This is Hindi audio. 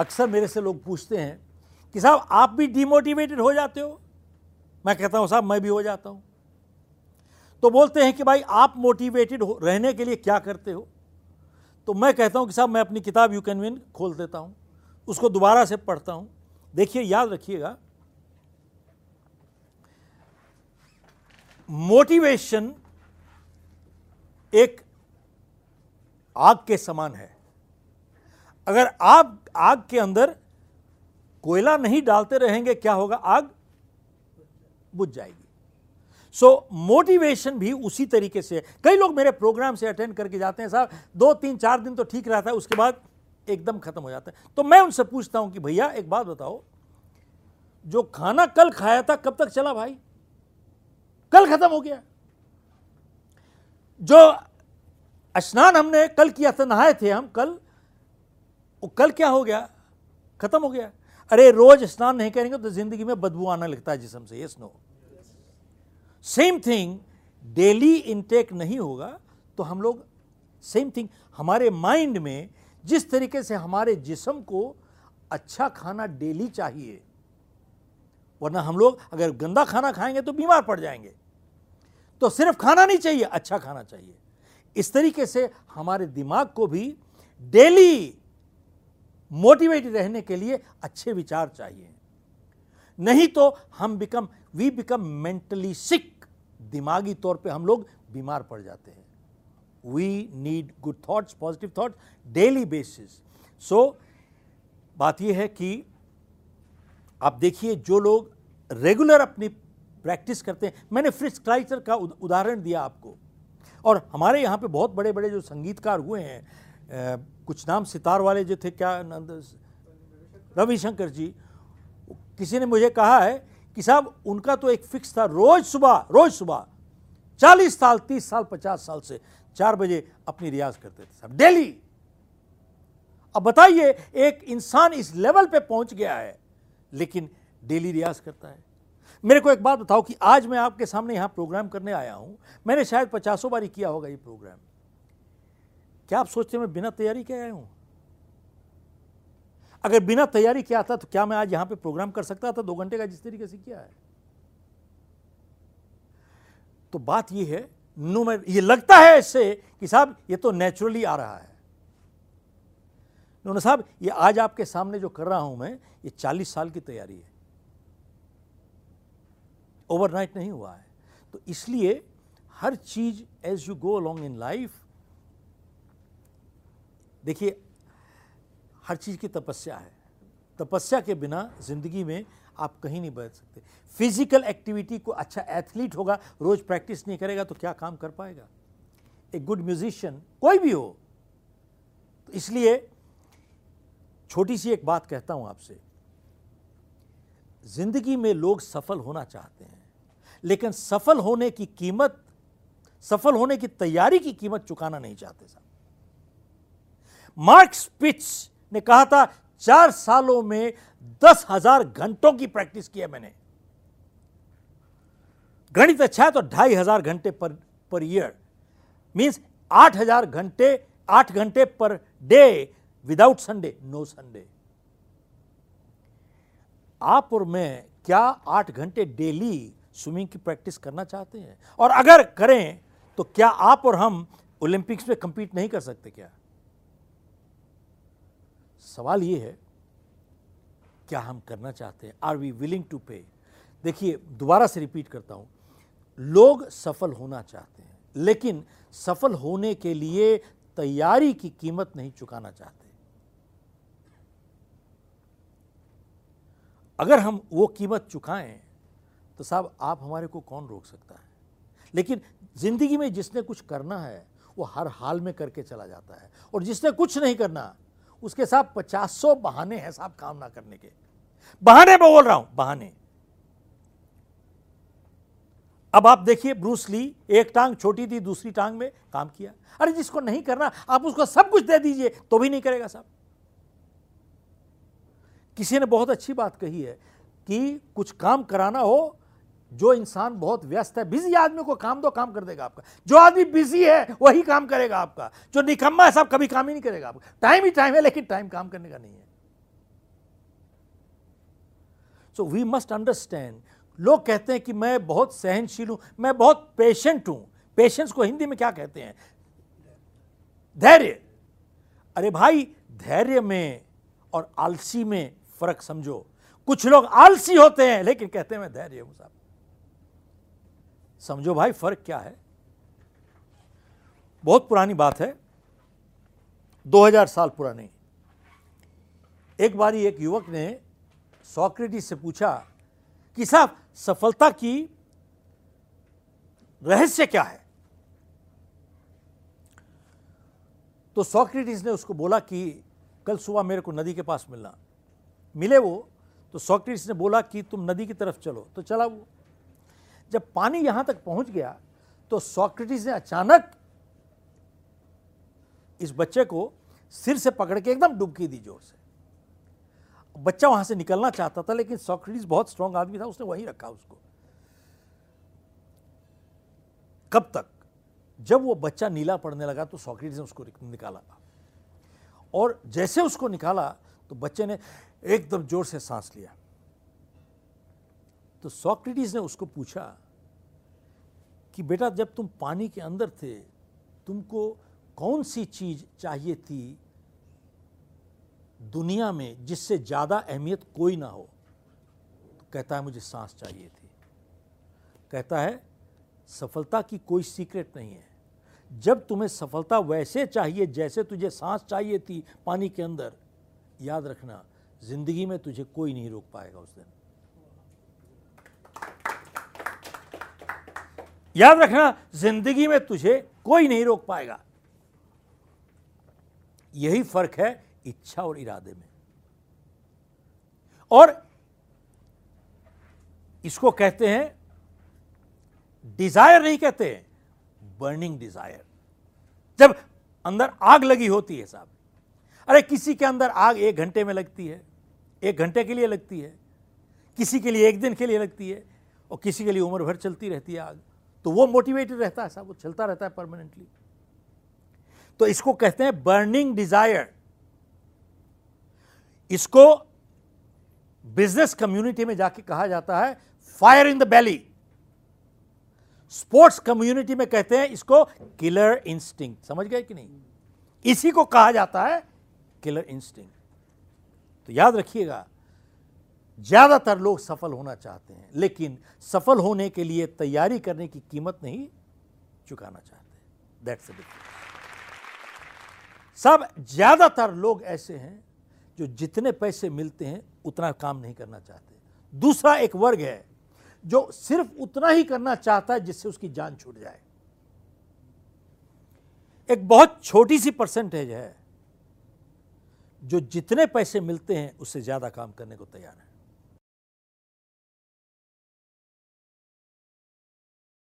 अक्सर मेरे से लोग पूछते हैं कि साहब, आप भी डिमोटिवेटेड हो जाते हो? मैं कहता हूँ, साहब, मैं भी हो जाता हूँ। तो बोलते हैं कि भाई, आप मोटिवेटेड रहने के लिए क्या करते हो? तो मैं कहता हूँ कि साहब, मैं अपनी किताब यू कैन विन खोल देता हूँ, उसको दोबारा से पढ़ता हूँ। देखिए, याद रखिएगा मोटिवेशन एक आग के समान है। अगर आप आग के अंदर कोयला नहीं डालते रहेंगे क्या होगा? आग बुझ जाएगी। सो so, मोटिवेशन भी उसी तरीके से कई लोग मेरे प्रोग्राम से अटेंड करके जाते हैं साहब दो तीन चार दिन तो ठीक रहता है उसके बाद एकदम खत्म हो जाता है। तो मैं उनसे पूछता हूँ कि भैया एक बात बताओ जो खाना कल खाया था कब तक चला भाई? कल खत्म हो गया। जो स्नान हमने कल किया था नहाए थे हम कल वो कल क्या हो गया? खत्म हो गया। अरे, रोज स्नान नहीं करेंगे तो ज़िंदगी में बदबू आने लगता है जिसम से yes no same thing daily intake नहीं होगा तो हम लोग सेम थिंग हमारे माइंड में जिस तरीके से हमारे जिसम को अच्छा खाना डेली चाहिए, वरना हम लोग अगर गंदा खाना खाएँगे तो बीमार पड़ जाएँगे। तो सिर्फ़ खाना नहीं चाहिए अच्छा खाना चाहिए। इस तरीके से हमारे दिमाग को भी डेली मोटिवेटेड रहने के लिए अच्छे विचार चाहिए। नहीं तो हम become we become mentally sick दिमागी तौर पे हम लोग बीमार पड़ जाते हैं। We need good thoughts positive thoughts daily basis so बात यह है कि आप देखिए, जो लोग रेगुलर अपनी प्रैक्टिस करते हैं, मैंने फ्रिस क्राइचर का उदाहरण दिया आपको। और हमारे यहाँ पे बहुत बड़े बड़े जो संगीतकार हुए हैं कुछ नाम सितार वाले जो थे, क्या रविशंकर जी, किसी ने मुझे कहा है कि साहब, उनका तो एक फिक्स था, रोज सुबह रोज सुबह, चालीस साल, तीस साल, पचास साल से चार बजे अपनी रियाज करते थे साहब, डेली। अब बताइए, एक इंसान इस लेवल पे पहुँच गया है, लेकिन डेली रियाज करता है। मेरे को एक बात बताओ कि आज मैं आपके सामने यहाँ प्रोग्राम करने आया हूँ, मैंने शायद पचासों बारी किया होगा ये प्रोग्राम। क्या आप सोचते हैं मैं बिना तैयारी के आया हूँ? अगर बिना तैयारी किया था तो क्या मैं आज यहाँ पे प्रोग्राम कर सकता था? दो घंटे का जिस तरीके से किया है। तो बात यह है, नो मैं ये लगता है इससे कि साहब, ये तो नेचुरली आ रहा है। साहब, ये आज आपके सामने जो कर रहा हूँ मैं, ये चालीस साल की तैयारी है। ओवरनाइट नहीं हुआ है। तो इसलिए हर चीज़ as you go along in life देखिए, हर चीज़ की तपस्या है। तपस्या के बिना ज़िंदगी में आप कहीं नहीं बैठ सकते। फ़िज़िकल एक्टिविटी को अच्छा एथलीट होगा, रोज प्रैक्टिस नहीं करेगा तो क्या काम कर पाएगा? एक गुड म्यूजिशियन, कोई भी हो। तो इसलिए छोटी सी एक बात कहता हूँ आपसे। ज़िंदगी में लोग सफल होना चाहते हैं, लेकिन सफल होने की कीमत, सफल होने की तैयारी की कीमत चुकाना नहीं चाहते साहब मार्क स्पिच ने कहा था, चार सालों में दस हज़ार घंटों की प्रैक्टिस की है मैंने। गणित अच्छा है तो ढाई हज़ार घंटे पर पर ईयर मीन्स आठ हज़ार घंटे, आठ घंटे per day without Sunday no Sunday आप और मैं क्या आठ घंटे डेली स्विमिंग की प्रैक्टिस करना चाहते हैं? और अगर करें तो क्या आप और हम ओलंपिक्स में कंपीट नहीं कर सकते क्या? सवाल यह है, क्या हम करना चाहते हैं? आर वी विलिंग टू पे देखिए, दोबारा से रिपीट करता हूँ। लोग सफल होना चाहते हैं, लेकिन सफल होने के लिए तैयारी की कीमत नहीं चुकाना चाहते। अगर हम वो कीमत चुकाएँ तो साहब, आप हमारे को कौन रोक सकता है? लेकिन ज़िंदगी में जिसने कुछ करना है, वो हर हाल में करके चला जाता है, और जिसने कुछ नहीं करना उसके साथ पचासों बहाने हैं साहब काम ना करने के। बहाने में बोल रहा हूँ, बहाने। अब आप देखिए, ब्रूस ली, एक टांग छोटी थी, दूसरी टांग में काम किया। अरे जिसको नहीं करना, आप उसको सब कुछ दे दीजिए तो भी नहीं करेगा साहब। किसी ने बहुत अच्छी बात कही है कि कुछ काम कराना हो जो इंसान बहुत व्यस्त है बिज़ी आदमी को काम दो, काम कर देगा आपका। जो आदमी बिज़ी है, वही काम करेगा आपका। जो निकम्मा है, सब कभी काम ही नहीं करेगा आपका। टाइम ही टाइम है, लेकिन टाइम काम करने का नहीं है। सो वी मस्ट अंडरस्टैंड लोग कहते हैं कि मैं बहुत सहनशील हूँ, मैं बहुत पेशेंट हूँ। पेशेंस को हिंदी में क्या कहते हैं? धैर्य। अरे भाई, धैर्य में और आलसी में फ़र्क समझो। कुछ लोग आलसी होते हैं, लेकिन कहते हैं, मैं धैर्य हूँ साहब। समझो भाई, फ़र्क क्या है? बहुत पुरानी बात है 2000 साल पुरानी। एक बारी एक युवक ने सॉक्रेटिस से पूछा कि साहब, सफलता की रहस्य क्या है? तो सॉक्रेटिस ने उसको बोला कि कल सुबह मेरे को नदी के पास मिलना। मिले वो तो सॉक्रेटिस ने बोला कि तुम नदी की तरफ़ चलो। तो चला वो। जब पानी यहाँ तक पहुँच गया तो सॉक्रेटिस ने अचानक इस बच्चे को सिर से पकड़ के एकदम डुबकी दी ज़ोर से। बच्चा वहाँ से निकलना चाहता था, लेकिन सॉक्रेटिस बहुत स्ट्रांग आदमी था, उसने वहीं रखा उसको। कब तक? जब वो बच्चा नीला पड़ने लगा तो सॉक्रेटिस ने उसको निकाला और जैसे उसको निकाला तो बच्चे ने एकदम ज़ोर से सांस लिया। तो सॉक्रेटिस ने उसको पूछा कि बेटा जब तुम पानी के अंदर थे, तुमको कौन सी चीज़ चाहिए थी दुनिया में जिससे ज़्यादा अहमियत कोई ना हो? तो कहता है, मुझे सांस चाहिए थी। कहता है, सफलता की कोई सीक्रेट नहीं है। जब तुम्हें सफलता वैसे चाहिए जैसे तुझे सांस चाहिए थी पानी के अंदर, याद रखना, ज़िंदगी में तुझे कोई नहीं रोक पाएगा उस दिन। याद रखना, ज़िंदगी में तुझे कोई नहीं रोक पाएगा। यही फ़र्क है इच्छा और इरादे में। और इसको कहते हैं डिज़ायर नहीं कहते हैं बर्निंग डिज़ायर जब अंदर आग लगी होती है साहब, अरे किसी के अंदर आग एक घंटे में लगती है, एक घंटे के लिए लगती है, किसी के लिए एक दिन के लिए लगती है, और किसी के लिए उम्र भर चलती रहती है आग। तो वो मोटिवेटेड रहता है साहब वो चलता रहता है परमानेंटली तो इसको कहते हैं बर्निंग डिज़ायर इसको बिज़नेस कम्युनिटी में जाके कहा जाता है fire in the belly sports community में कहते हैं इसको किलर इंस्टिंग समझ गए कि नहीं? इसी को कहा जाता है किलर इंस्टिंग तो याद रखिएगा ज़्यादातर लोग सफल होना चाहते हैं, लेकिन सफल होने के लिए तैयारी करने की कीमत नहीं चुकाना चाहते दैट्स सब ज़्यादातर लोग ऐसे हैं जो जितने पैसे मिलते हैं, उतना काम नहीं करना चाहते। दूसरा एक वर्ग है जो सिर्फ़ उतना ही करना चाहता है जिससे उसकी जान छूट जाए। एक बहुत छोटी सी परसेंटेज है जो जितने पैसे मिलते हैं, उससे ज़्यादा काम करने को तैयार है।